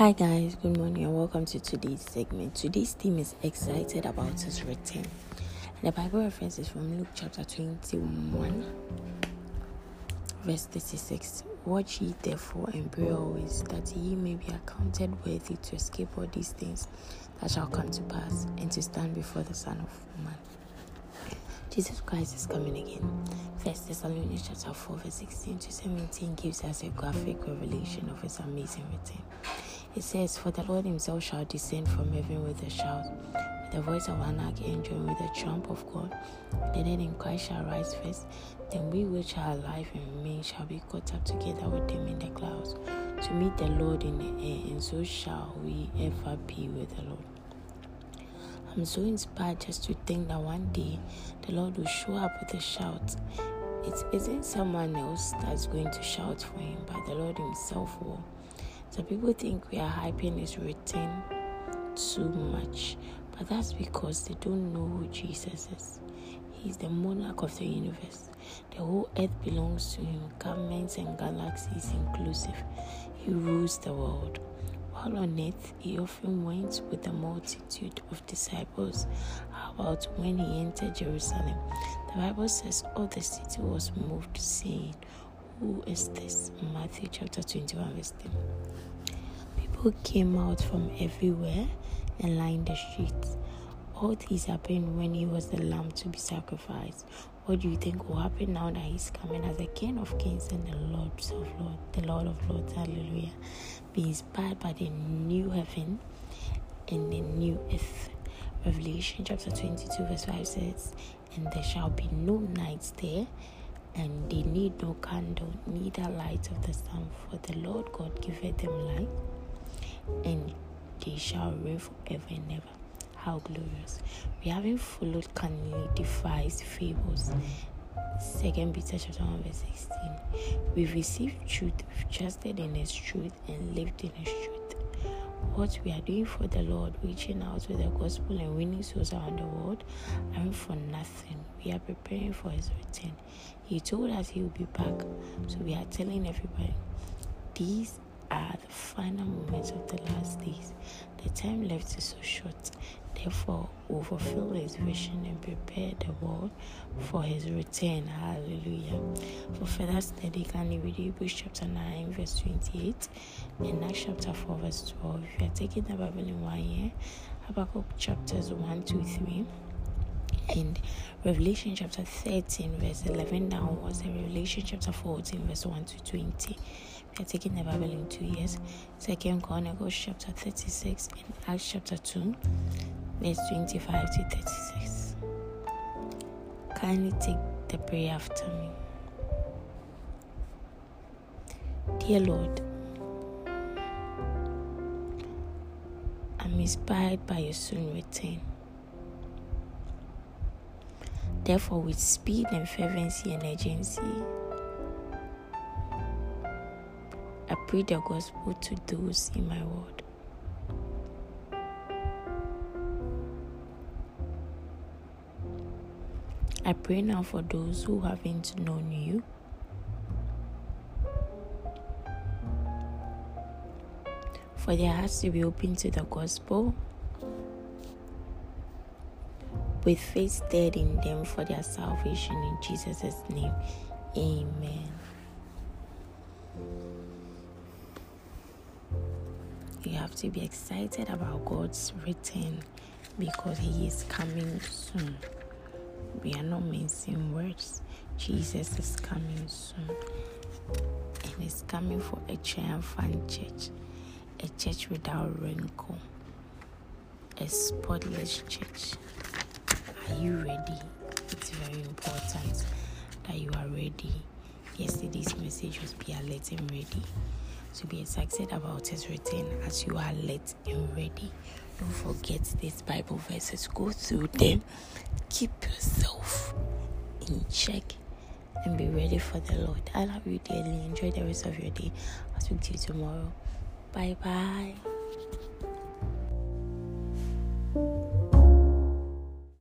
Hi guys, good morning and welcome to today's segment. Today's theme is excited about his return. And the Bible reference is from Luke chapter 21, verse 36. Watch ye therefore and pray always that ye may be accounted worthy to escape all these things that shall come to pass and to stand before the Son of Man. Jesus Christ is coming again. First Thessalonians chapter 4, verse 16 to 17 gives us a graphic revelation of his amazing return. It says, For the Lord himself shall descend from heaven with a shout, with the voice of an archangel, with the trump of God. The dead in Christ shall rise first. Then we which are alive and remain shall be caught up together with them in the clouds to meet the Lord in the air, and so shall we ever be with the Lord. I'm so inspired just to think that one day the Lord will show up with a shout. It isn't someone else that's going to shout for him, but the Lord Himself will. So people think we are hyping his return too much, but that's because they don't know who Jesus is. He's the monarch of the universe. The whole earth belongs to him, governments and galaxies inclusive. He rules the world. While on earth, he often went with a multitude of disciples. How about when he entered Jerusalem? The Bible says all the city was moved, saying, Who is this? Matthew chapter 21, verse 10 people came out from everywhere and lined the streets. All this happened when he was the lamb to be sacrificed. What do you think will happen now that he's coming as the King of Kings and the Lord of Lords, the Lord of Lords? Hallelujah. Be inspired by the new heaven and the new earth. Revelation chapter 22, verse 5 says, And there shall be no night there, and they need no candle, neither light of the sun, for the Lord God giveth them light and they shall reign forever and ever. How glorious. We haven't followed cunningly devised fables. Second Peter chapter 1 verse 16. We've received truth, we've trusted in his truth and lived in his truth. What we are doing for the Lord, reaching out with the gospel and winning souls around the world, aren't for nothing. We are preparing for his return. He told us he will be back. So we are telling everybody these are the final moments of the last days. The time left is so short. Therefore, we'll fulfill his vision and prepare the world for his return. Hallelujah. For further study, can you read Hebrews chapter 9, verse 28 and Acts chapter 4, verse 12. If you are taking the Bible in one year, Habakkuk chapters 1, 2, 3 and Revelation chapter 13, verse 11 downwards, and Revelation chapter 14, verse 1 to 20. We are taking the Bible in two years. Second Chronicles chapter 36 and Acts chapter 2, verse 25 to 36. Kindly take the prayer after me. Dear Lord, I'm inspired by your soon return. Therefore, with speed and fervency and urgency, I preach the gospel to those in my world. I pray now for those who haven't known you. For their hearts to be open to the gospel with faith stirred in them for their salvation in Jesus' name. Amen. You have to be excited about God's return because He is coming soon. We are not mincing words. Jesus is coming soon. And He's coming for a triumphant church, a church without wrinkle, a spotless church. Are you ready? It's very important that you are ready. Yesterday's message was be alert and ready. So be excited about his return as you are alert and ready. Don't forget these Bible verses. Go through them. Keep yourself in check and be ready for the Lord. I love you dearly. Enjoy the rest of your day. I'll speak to you tomorrow. Bye bye.